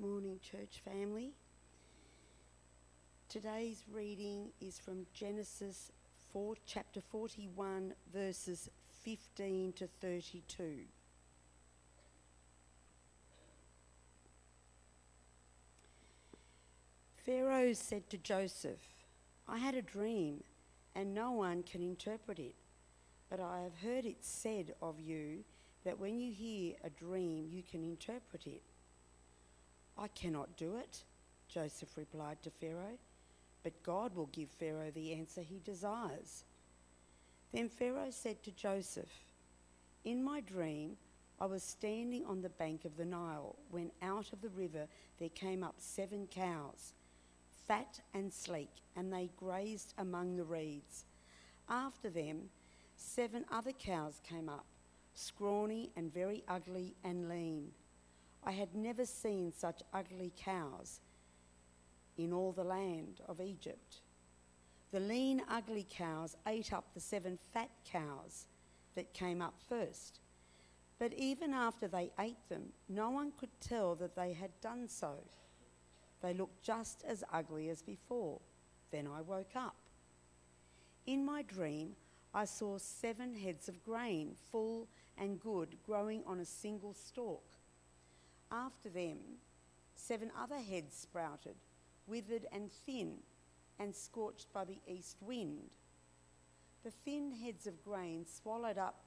Morning, church family. Today's reading is from Genesis 4, chapter 41, verses 15 to 32. Pharaoh said to Joseph, I had a dream, and no one can interpret it. But I have heard it said of you that when you hear a dream, you can interpret it. I cannot do it, Joseph replied to Pharaoh, but God will give Pharaoh the answer he desires. Then Pharaoh said to Joseph, In my dream, I was standing on the bank of the Nile when out of the river there came up seven cows, fat and sleek, and they grazed among the reeds. After them, seven other cows came up, scrawny and very ugly and lean. I had never seen such ugly cows in all the land of Egypt. The lean, ugly cows ate up the seven fat cows that came up first. But even after they ate them, no one could tell that they had done so. They looked just as ugly as before. Then I woke up. In my dream, I saw seven heads of grain, full and good, growing on a single stalk. After them, seven other heads sprouted, withered and thin, and scorched by the east wind. The thin heads of grain swallowed up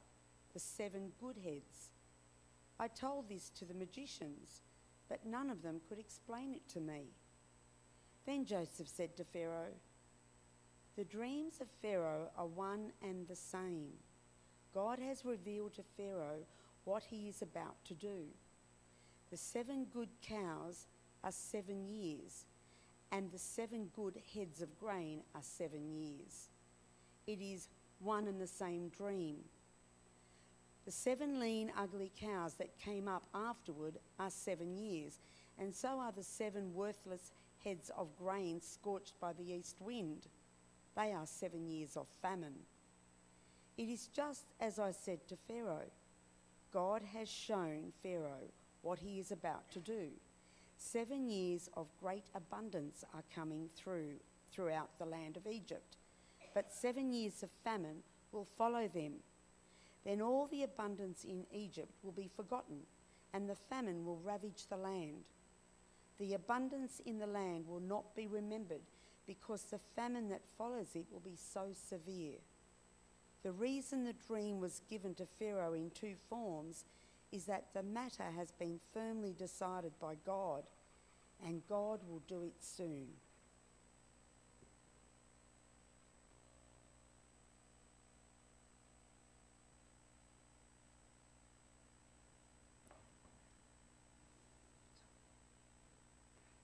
the seven good heads. I told this to the magicians, but none of them could explain it to me. Then Joseph said to Pharaoh, The dreams of Pharaoh are one and the same. God has revealed to Pharaoh what he is about to do. The seven good cows are seven years, and the seven good heads of grain are seven years. It is one and the same dream. The seven lean, ugly cows that came up afterward are seven years, and so are the seven worthless heads of grain scorched by the east wind. They are seven years of famine. It is just as I said to Pharaoh God has shown Pharaoh what he is about to do. Seven years of great abundance are coming through throughout the land of Egypt, but seven years of famine will follow them. Then all the abundance in Egypt will be forgotten, and the famine will ravage the land. The abundance in the land will not be remembered, because the famine that follows it will be so severe. The reason the dream was given to Pharaoh in two forms is that the matter has been firmly decided by God, and God will do it soon.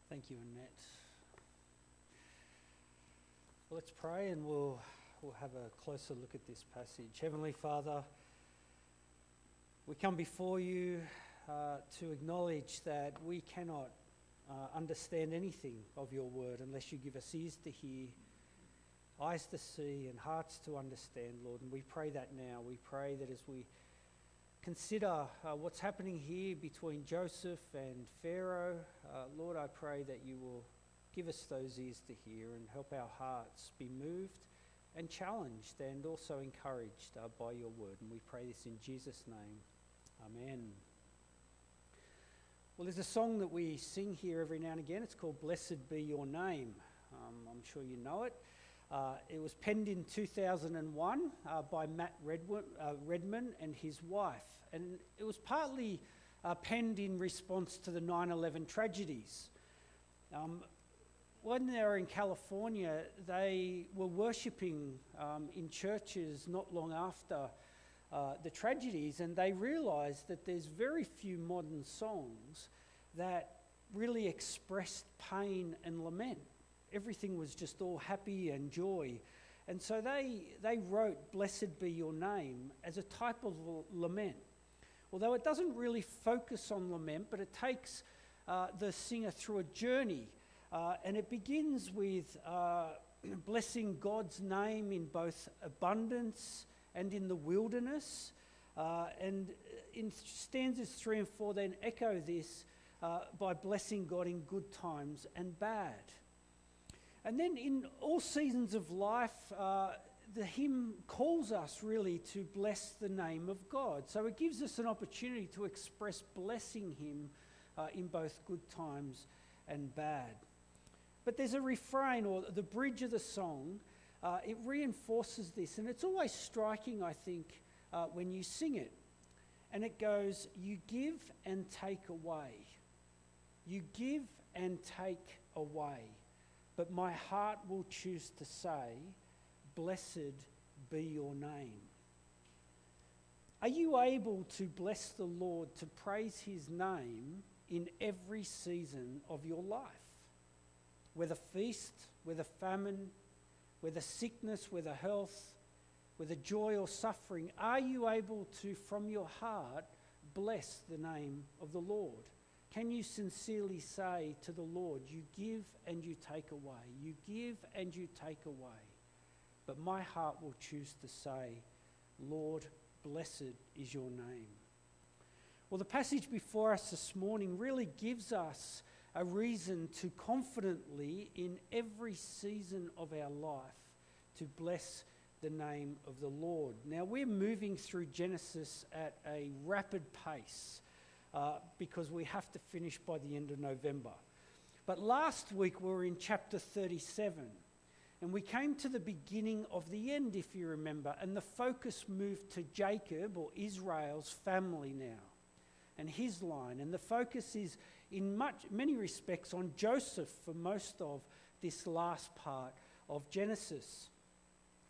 Thank you, Annette. Let's pray and we'll, we'll have a closer look at this passage. Heavenly Father, we come before you uh, to acknowledge that we cannot uh, understand anything of your word unless you give us ears to hear, eyes to see, and hearts to understand, Lord. And we pray that now. We pray that as we consider uh, what's happening here between Joseph and Pharaoh, uh, Lord, I pray that you will give us those ears to hear and help our hearts be moved and challenged and also encouraged uh, by your word. And we pray this in Jesus' name. Amen. Well, there's a song that we sing here every now and again. It's called Blessed Be Your Name. Um, I'm sure you know it. Uh, it was penned in 2001 uh, by Matt uh, Redman and his wife. And it was partly uh, penned in response to the 9 11 tragedies. Um, when they were in California, they were worshipping um, in churches not long after uh, the tragedies, and they realized that there's very few modern songs that really expressed pain and lament. Everything was just all happy and joy. And so they, they wrote, Blessed be your name, as a type of lament. Although it doesn't really focus on lament, but it takes uh, the singer through a journey. Uh, and it begins with uh, blessing God's name in both abundance and in the wilderness. Uh, and in stanzas three and four, then echo this uh, by blessing God in good times and bad. And then in all seasons of life, uh, the hymn calls us really to bless the name of God. So it gives us an opportunity to express blessing Him uh, in both good times and bad. But there's a refrain or the bridge of the song, uh, it reinforces this, and it's always striking, I think, uh, when you sing it. And it goes, You give and take away. You give and take away. But my heart will choose to say, Blessed be your name. Are you able to bless the Lord, to praise his name in every season of your life? Whether feast, whether famine, whether sickness, whether health, whether joy or suffering, are you able to, from your heart, bless the name of the Lord? Can you sincerely say to the Lord, You give and you take away, you give and you take away? But my heart will choose to say, Lord, blessed is your name. Well, the passage before us this morning really gives us a reason to confidently, in every season of our life, to bless the name of the Lord. Now, we're moving through Genesis at a rapid pace uh, because we have to finish by the end of November. But last week we were in chapter 37. And we came to the beginning of the end, if you remember, and the focus moved to Jacob or Israel's family now and his line. And the focus is, in much, many respects, on Joseph for most of this last part of Genesis.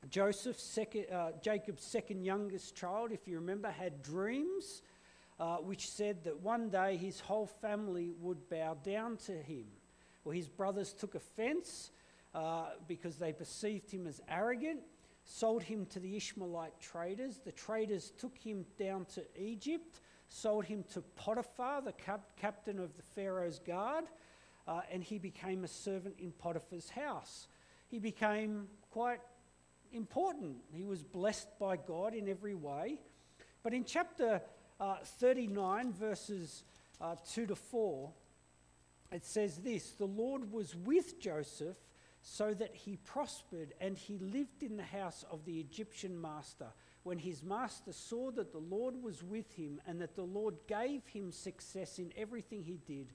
Joseph, second, uh, Jacob's second youngest child, if you remember, had dreams uh, which said that one day his whole family would bow down to him. Well, his brothers took offense uh, because they perceived him as arrogant, sold him to the Ishmaelite traders. The traders took him down to Egypt, sold him to Potiphar, the cap- captain of the Pharaoh's guard, uh, and he became a servant in Potiphar's house. He became quite important. He was blessed by God in every way. But in chapter uh, 39, verses uh, 2 to 4, it says this The Lord was with Joseph so that he prospered and he lived in the house of the Egyptian master. When his master saw that the Lord was with him and that the Lord gave him success in everything he did,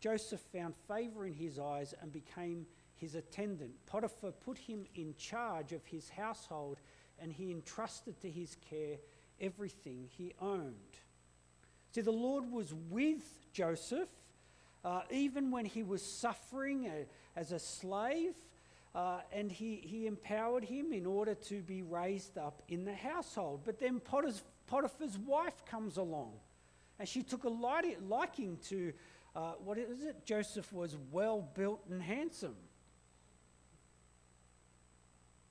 Joseph found favor in his eyes and became his attendant. Potiphar put him in charge of his household and he entrusted to his care everything he owned. See, the Lord was with Joseph uh, even when he was suffering a, as a slave, uh, and he, he empowered him in order to be raised up in the household. But then Potiphar's, Potiphar's wife comes along, and she took a liking to uh, what is it? Joseph was well built and handsome.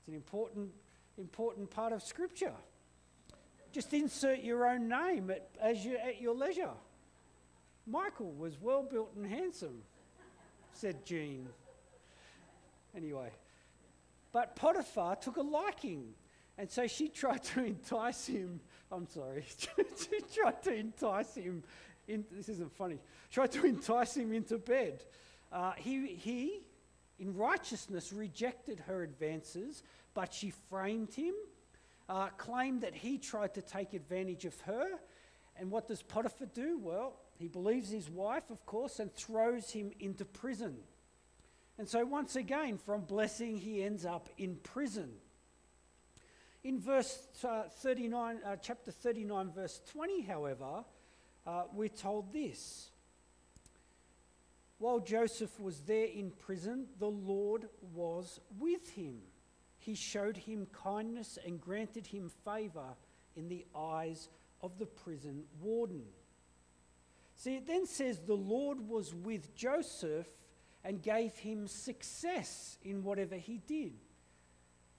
It's an important, important part of Scripture. Just insert your own name at, as you, at your leisure. Michael was well built and handsome, said Jean. Anyway, but Potiphar took a liking, and so she tried to entice him. I'm sorry, she tried to entice him. In, this isn't funny. Tried to entice him into bed. Uh, he, he, in righteousness, rejected her advances, but she framed him, uh, claimed that he tried to take advantage of her. And what does Potiphar do? Well, he believes his wife, of course, and throws him into prison. And so, once again, from blessing, he ends up in prison. In verse uh, 39, uh, chapter 39, verse 20, however, uh, we're told this. While Joseph was there in prison, the Lord was with him. He showed him kindness and granted him favor in the eyes of the prison warden. See, it then says the Lord was with Joseph and gave him success in whatever he did.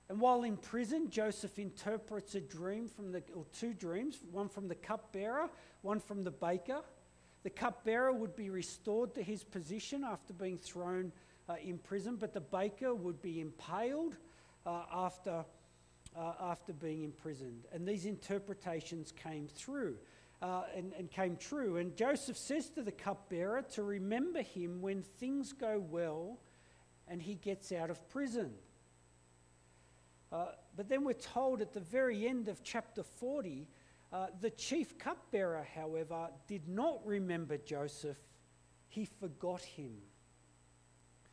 And while in prison, Joseph interprets a dream from the, or two dreams, one from the cupbearer, one from the baker. The cupbearer would be restored to his position after being thrown uh, in prison, but the baker would be impaled uh, after, uh, after being imprisoned. And these interpretations came through. Uh, and, and came true. And Joseph says to the cupbearer to remember him when things go well and he gets out of prison. Uh, but then we're told at the very end of chapter 40 uh, the chief cupbearer, however, did not remember Joseph, he forgot him.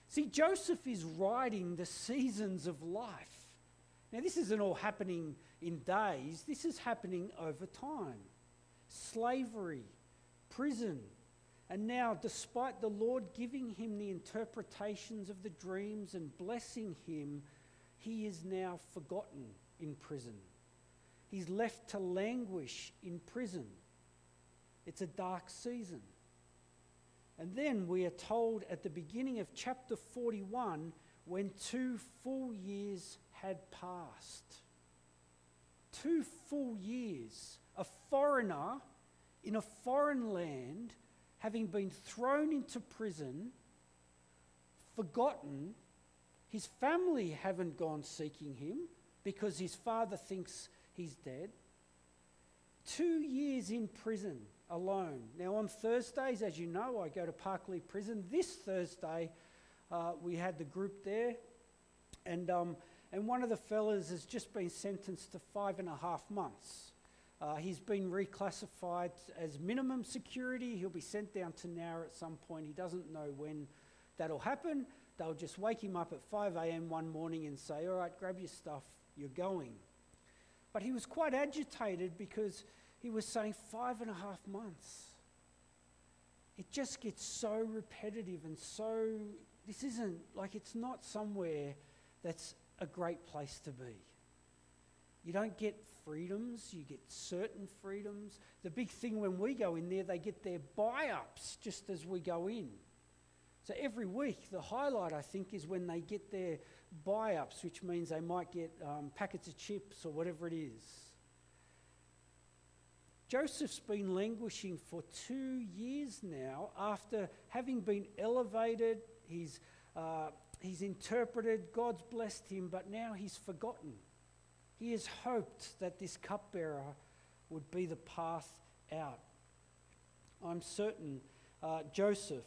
See, Joseph is riding the seasons of life. Now, this isn't all happening in days, this is happening over time. Slavery, prison, and now, despite the Lord giving him the interpretations of the dreams and blessing him, he is now forgotten in prison. He's left to languish in prison. It's a dark season. And then we are told at the beginning of chapter 41 when two full years had passed. Two full years. A foreigner in a foreign land, having been thrown into prison, forgotten, his family haven't gone seeking him because his father thinks he's dead. Two years in prison alone. Now, on Thursdays, as you know, I go to Parklea Prison. This Thursday, uh, we had the group there, and, um, and one of the fellas has just been sentenced to five and a half months. Uh, he's been reclassified as minimum security. He'll be sent down to Nowra at some point. He doesn't know when that'll happen. They'll just wake him up at 5 a.m. one morning and say, All right, grab your stuff, you're going. But he was quite agitated because he was saying five and a half months. It just gets so repetitive and so. This isn't like it's not somewhere that's a great place to be. You don't get freedoms, you get certain freedoms. The big thing when we go in there, they get their buy ups just as we go in. So every week, the highlight I think is when they get their buy ups, which means they might get um, packets of chips or whatever it is. Joseph's been languishing for two years now after having been elevated. He's, uh, he's interpreted, God's blessed him, but now he's forgotten. He has hoped that this cupbearer would be the path out. I'm certain uh, Joseph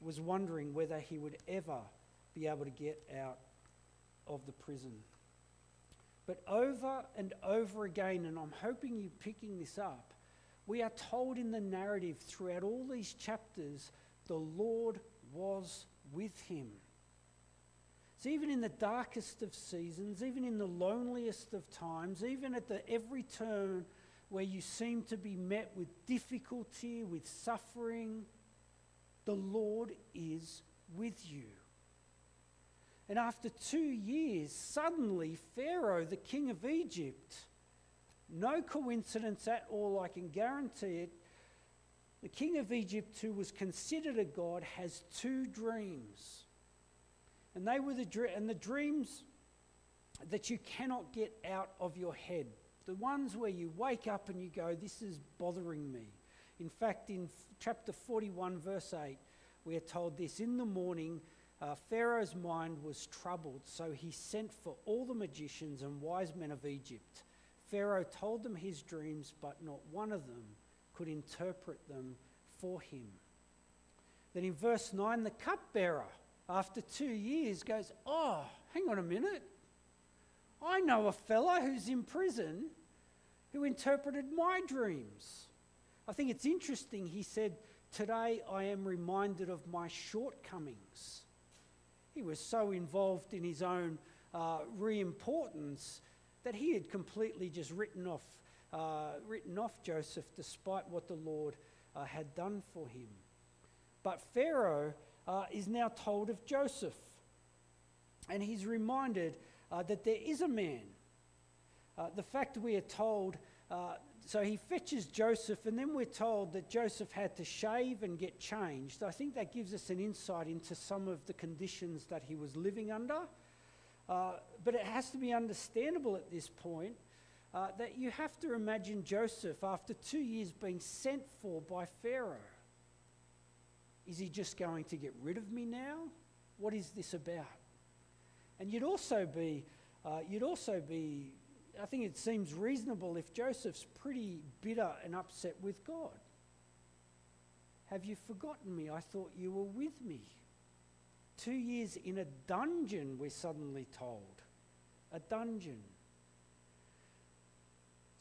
was wondering whether he would ever be able to get out of the prison. But over and over again, and I'm hoping you're picking this up, we are told in the narrative throughout all these chapters the Lord was with him. So, even in the darkest of seasons, even in the loneliest of times, even at the every turn where you seem to be met with difficulty, with suffering, the Lord is with you. And after two years, suddenly Pharaoh, the king of Egypt, no coincidence at all, I can guarantee it, the king of Egypt, who was considered a god, has two dreams. And they were the, and the dreams that you cannot get out of your head. The ones where you wake up and you go, This is bothering me. In fact, in chapter 41, verse 8, we are told this In the morning, uh, Pharaoh's mind was troubled, so he sent for all the magicians and wise men of Egypt. Pharaoh told them his dreams, but not one of them could interpret them for him. Then in verse 9, the cupbearer, after two years, goes, Oh, hang on a minute. I know a fellow who's in prison who interpreted my dreams. I think it's interesting. He said, Today I am reminded of my shortcomings. He was so involved in his own uh, re importance that he had completely just written off, uh, written off Joseph despite what the Lord uh, had done for him. But Pharaoh uh, is now told of Joseph, and he's reminded uh, that there is a man. Uh, the fact we are told so he fetches Joseph, and then we're told that Joseph had to shave and get changed. I think that gives us an insight into some of the conditions that he was living under. Uh, but it has to be understandable at this point uh, that you have to imagine Joseph, after two years being sent for by Pharaoh, is he just going to get rid of me now? What is this about? And you'd also be, uh, you'd also be I think it seems reasonable if Joseph's pretty bitter and upset with God. Have you forgotten me? I thought you were with me. Two years in a dungeon, we're suddenly told. A dungeon.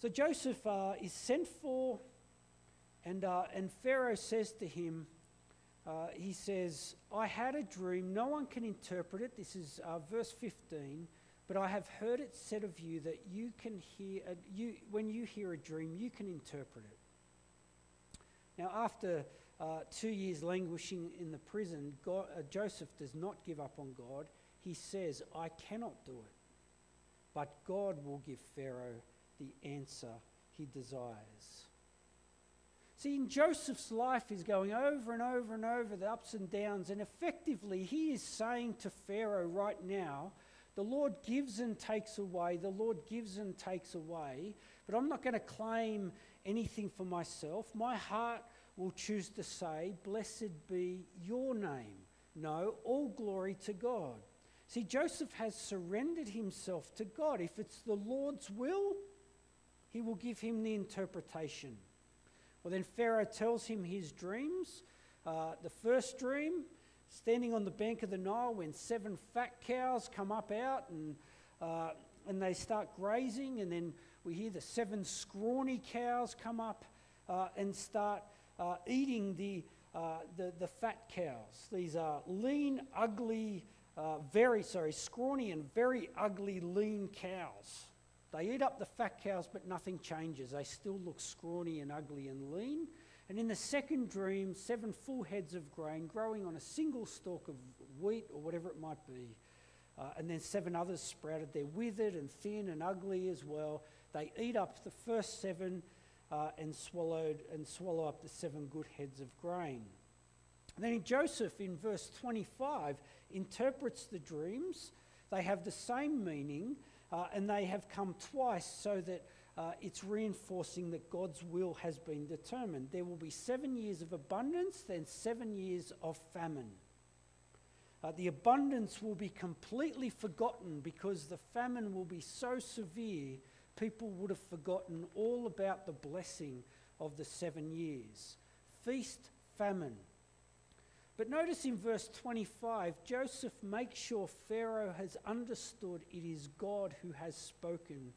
So Joseph uh, is sent for, and, uh, and Pharaoh says to him, uh, he says, I had a dream. No one can interpret it. This is uh, verse 15. But I have heard it said of you that you can hear, a, you, when you hear a dream, you can interpret it. Now, after uh, two years languishing in the prison, God, uh, Joseph does not give up on God. He says, I cannot do it. But God will give Pharaoh the answer he desires. See, in Joseph's life, he's going over and over and over the ups and downs, and effectively, he is saying to Pharaoh right now, The Lord gives and takes away, the Lord gives and takes away, but I'm not going to claim anything for myself. My heart will choose to say, Blessed be your name. No, all glory to God. See, Joseph has surrendered himself to God. If it's the Lord's will, he will give him the interpretation. Well, then Pharaoh tells him his dreams. Uh, the first dream, standing on the bank of the Nile when seven fat cows come up out and, uh, and they start grazing, and then we hear the seven scrawny cows come up uh, and start uh, eating the, uh, the, the fat cows. These are lean, ugly, uh, very, sorry, scrawny and very ugly lean cows. They eat up the fat cows, but nothing changes. They still look scrawny and ugly and lean. And in the second dream, seven full heads of grain growing on a single stalk of wheat or whatever it might be. Uh, and then seven others sprouted. They're withered and thin and ugly as well. They eat up the first seven uh, and swallowed and swallow up the seven good heads of grain. And then Joseph, in verse 25, interprets the dreams. They have the same meaning, uh, and they have come twice so that uh, it's reinforcing that God's will has been determined. There will be seven years of abundance, then seven years of famine. Uh, the abundance will be completely forgotten because the famine will be so severe people would have forgotten all about the blessing of the seven years feast, famine. But notice in verse 25, Joseph makes sure Pharaoh has understood it is God who has spoken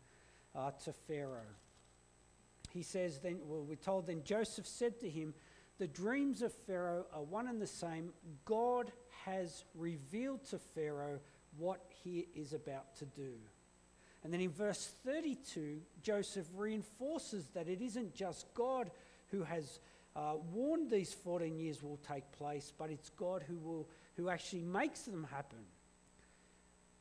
uh, to Pharaoh. He says, then, well, we're told then Joseph said to him, The dreams of Pharaoh are one and the same. God has revealed to Pharaoh what he is about to do. And then in verse 32, Joseph reinforces that it isn't just God who has uh, warned these 14 years will take place, but it's God who, will, who actually makes them happen.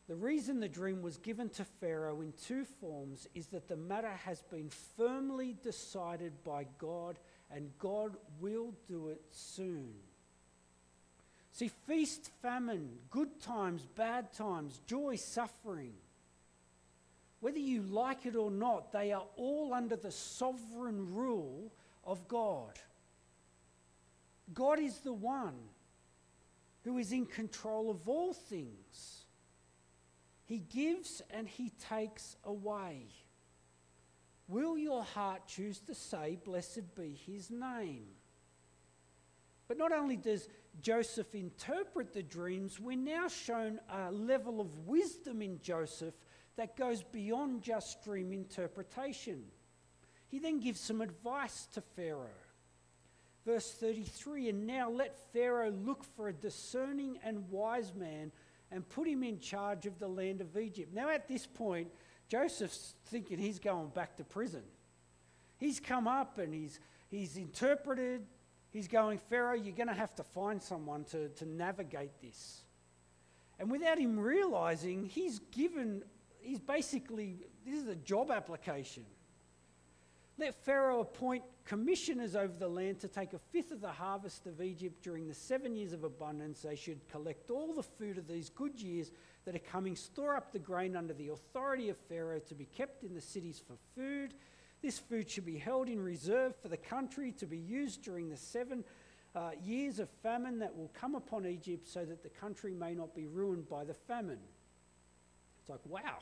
The reason the dream was given to Pharaoh in two forms is that the matter has been firmly decided by God, and God will do it soon. See, feast, famine, good times, bad times, joy, suffering whether you like it or not, they are all under the sovereign rule of God. God is the one who is in control of all things. He gives and he takes away. Will your heart choose to say, Blessed be his name? But not only does Joseph interpret the dreams, we're now shown a level of wisdom in Joseph that goes beyond just dream interpretation. He then gives some advice to Pharaoh. Verse 33 And now let Pharaoh look for a discerning and wise man and put him in charge of the land of Egypt. Now, at this point, Joseph's thinking he's going back to prison. He's come up and he's, he's interpreted. He's going, Pharaoh, you're going to have to find someone to, to navigate this. And without him realizing, he's given he's basically, this is a job application. Let Pharaoh appoint commissioners over the land to take a fifth of the harvest of Egypt during the seven years of abundance. They should collect all the food of these good years that are coming, store up the grain under the authority of Pharaoh to be kept in the cities for food. This food should be held in reserve for the country to be used during the seven uh, years of famine that will come upon Egypt so that the country may not be ruined by the famine. It's like, wow,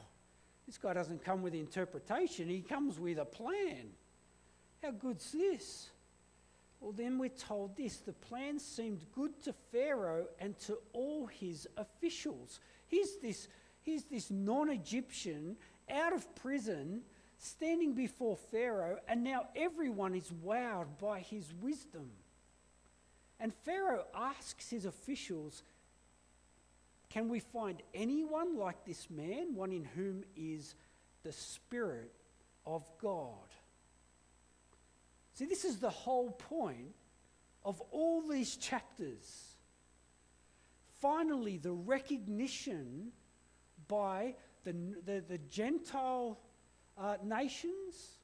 This guy doesn't come with interpretation, he comes with a plan. How good's this? Well, then we're told this the plan seemed good to Pharaoh and to all his officials. Here's this, here's this non Egyptian out of prison standing before Pharaoh, and now everyone is wowed by his wisdom. And Pharaoh asks his officials, Can we find anyone like this man, one in whom is the Spirit of God? See, this is the whole point of all these chapters. Finally, the recognition by the, the, the Gentile uh, nations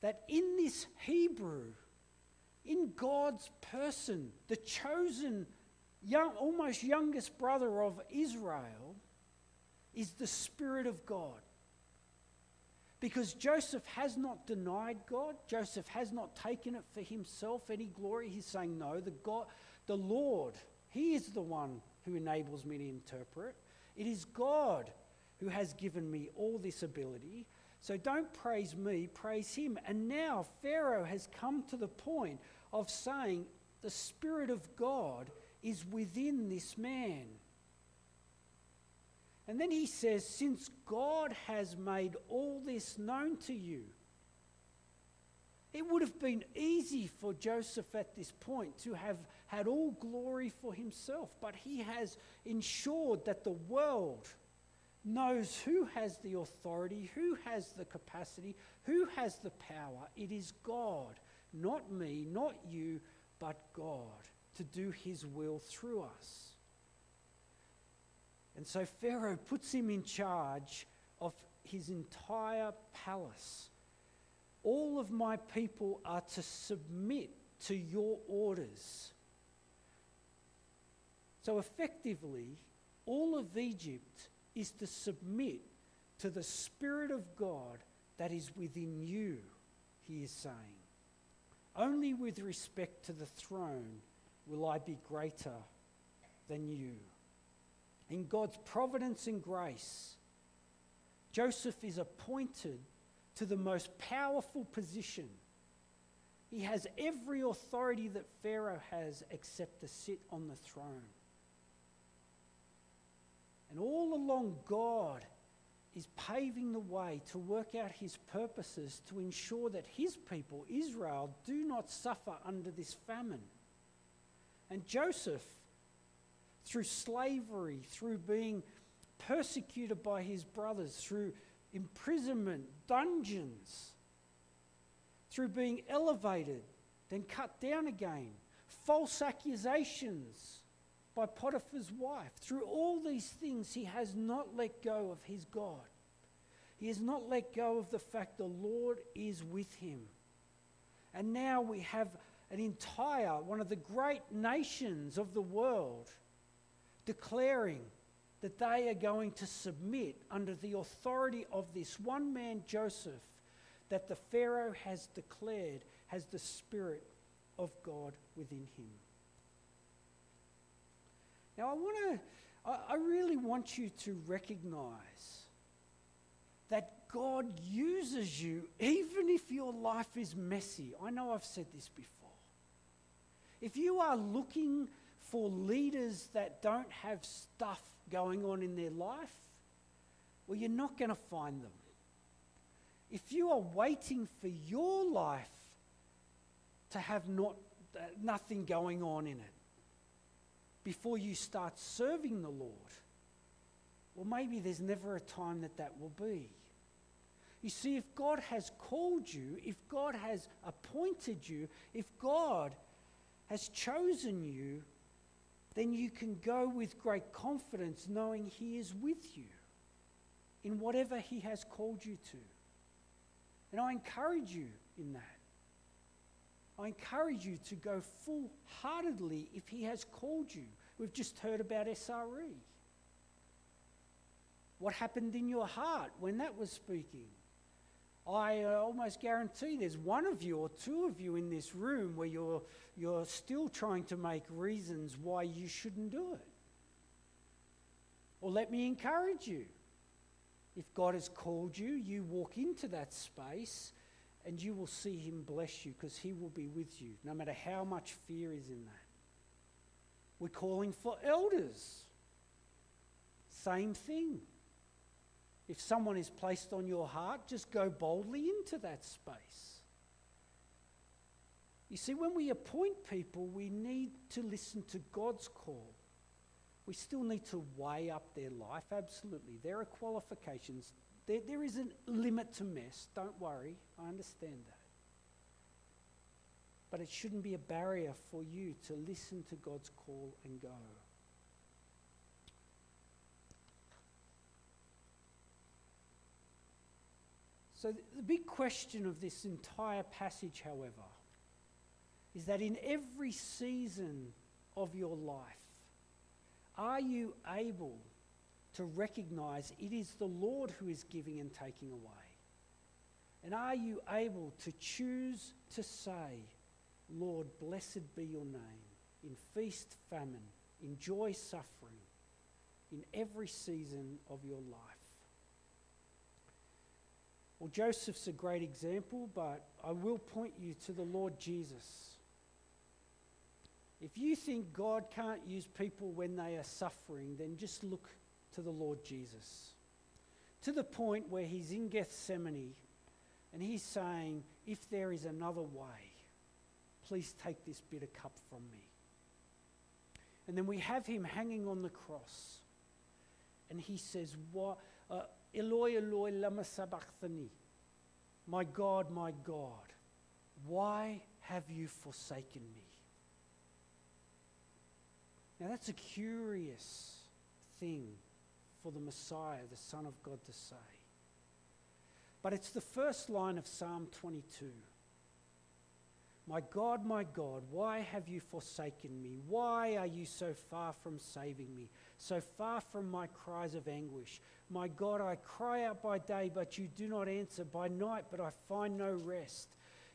that in this Hebrew, in God's person, the chosen, young, almost youngest brother of Israel, is the Spirit of God. Because Joseph has not denied God, Joseph has not taken it for himself any glory. He's saying, No, the God, the Lord, He is the one who enables me to interpret. It is God who has given me all this ability. So don't praise me, praise him. And now Pharaoh has come to the point of saying the Spirit of God is within this man. And then he says, Since God has made all this known to you, it would have been easy for Joseph at this point to have had all glory for himself, but he has ensured that the world knows who has the authority, who has the capacity, who has the power. It is God, not me, not you, but God, to do his will through us. And so Pharaoh puts him in charge of his entire palace. All of my people are to submit to your orders. So effectively, all of Egypt is to submit to the Spirit of God that is within you, he is saying. Only with respect to the throne will I be greater than you in God's providence and grace, Joseph is appointed to the most powerful position. He has every authority that Pharaoh has except to sit on the throne. And all along, God is paving the way to work out his purposes to ensure that his people, Israel, do not suffer under this famine. And Joseph through slavery, through being persecuted by his brothers, through imprisonment, dungeons, through being elevated, then cut down again, false accusations by Potiphar's wife. Through all these things, he has not let go of his God. He has not let go of the fact the Lord is with him. And now we have an entire, one of the great nations of the world declaring that they are going to submit under the authority of this one man, Joseph, that the Pharaoh has declared has the Spirit of God within him. Now, I want to, I really want you to recognize that God uses you even if your life is messy. I know I've said this before. If you are looking for leaders that don't have stuff going on in their life, well, you're not going to find them. If you are waiting for your life to have not, uh, nothing going on in it before you start serving the Lord, well, maybe there's never a time that that will be. You see, if God has called you, if God has appointed you, if God has chosen you, then you can go with great confidence knowing He is with you in whatever He has called you to. And I encourage you in that. I encourage you to go full heartedly if He has called you. We've just heard about SRE. What happened in your heart when that was speaking? I uh, almost guarantee there's one of you or two of you in this room where you're, you're still trying to make reasons why you shouldn't do it. Well, let me encourage you. If God has called you, you walk into that space and you will see Him bless you because He will be with you, no matter how much fear is in that. We're calling for elders. Same thing. If someone is placed on your heart, just go boldly into that space. You see, when we appoint people, we need to listen to God's call. We still need to weigh up their life, absolutely. There are qualifications. There, there is a limit to mess, don't worry, I understand that. But it shouldn't be a barrier for you to listen to God's call and go. So, the big question of this entire passage, however, is that in every season of your life, are you able to recognize it is the Lord who is giving and taking away? And are you able to choose to say, Lord, blessed be your name, in feast, famine, in joy, suffering, in every season of your life? Well, Joseph's a great example, but I will point you to the Lord Jesus. If you think God can't use people when they are suffering, then just look to the Lord Jesus. To the point where he's in Gethsemane and he's saying, If there is another way, please take this bitter cup from me. And then we have him hanging on the cross. And he says, what, uh, Eloi, Eloi, lama sabachthani. My God, my God, why have you forsaken me? Now that's a curious thing for the Messiah, the Son of God, to say. But it's the first line of Psalm 22. My God, my God, why have you forsaken me? Why are you so far from saving me, so far from my cries of anguish? My God, I cry out by day, but you do not answer, by night, but I find no rest.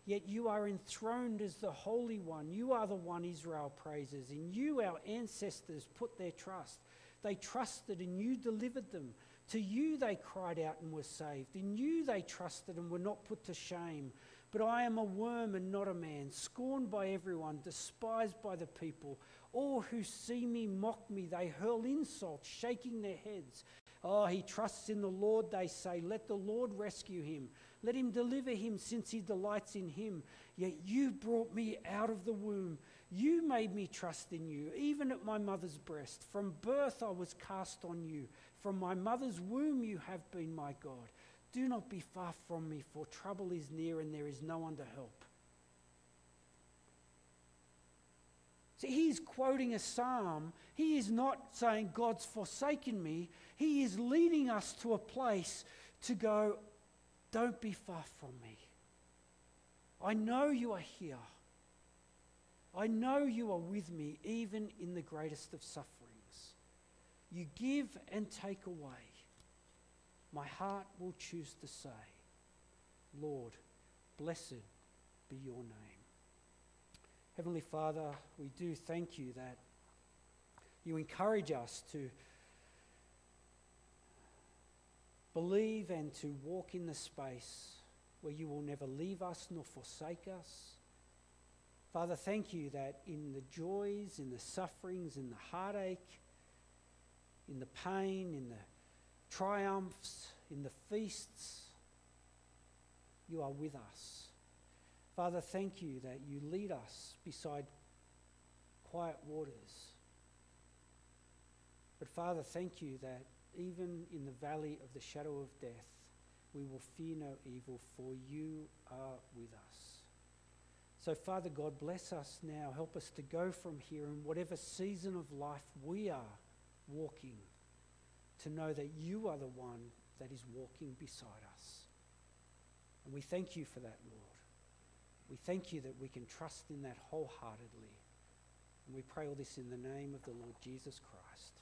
Yet you are enthroned as the Holy One. You are the one Israel praises. In you, our ancestors put their trust. They trusted and you delivered them. To you they cried out and were saved. In you they trusted and were not put to shame. But I am a worm and not a man, scorned by everyone, despised by the people. All who see me mock me. They hurl insults, shaking their heads. Oh, he trusts in the Lord, they say. Let the Lord rescue him. Let him deliver him, since he delights in him. Yet you brought me out of the womb. You made me trust in you, even at my mother's breast. From birth I was cast on you. From my mother's womb you have been my God. Do not be far from me, for trouble is near and there is no one to help. See, he's quoting a psalm. He is not saying, God's forsaken me. He is leading us to a place to go, Don't be far from me. I know you are here. I know you are with me even in the greatest of sufferings. You give and take away my heart will choose to say, Lord, blessed be your name. Heavenly Father, we do thank you that you encourage us to believe and to walk in the space where you will never leave us nor forsake us. Father, thank you that in the joys, in the sufferings, in the heartache, in the pain, in the triumphs, in the feasts, you are with us. Father, thank you that you lead us beside quiet waters. But Father, thank you that even in the valley of the shadow of death, we will fear no evil, for you are with us. So, Father God, bless us now. Help us to go from here in whatever season of life we are walking to know that you are the one that is walking beside us. And we thank you for that, Lord. We thank you that we can trust in that wholeheartedly. And we pray all this in the name of the Lord Jesus Christ.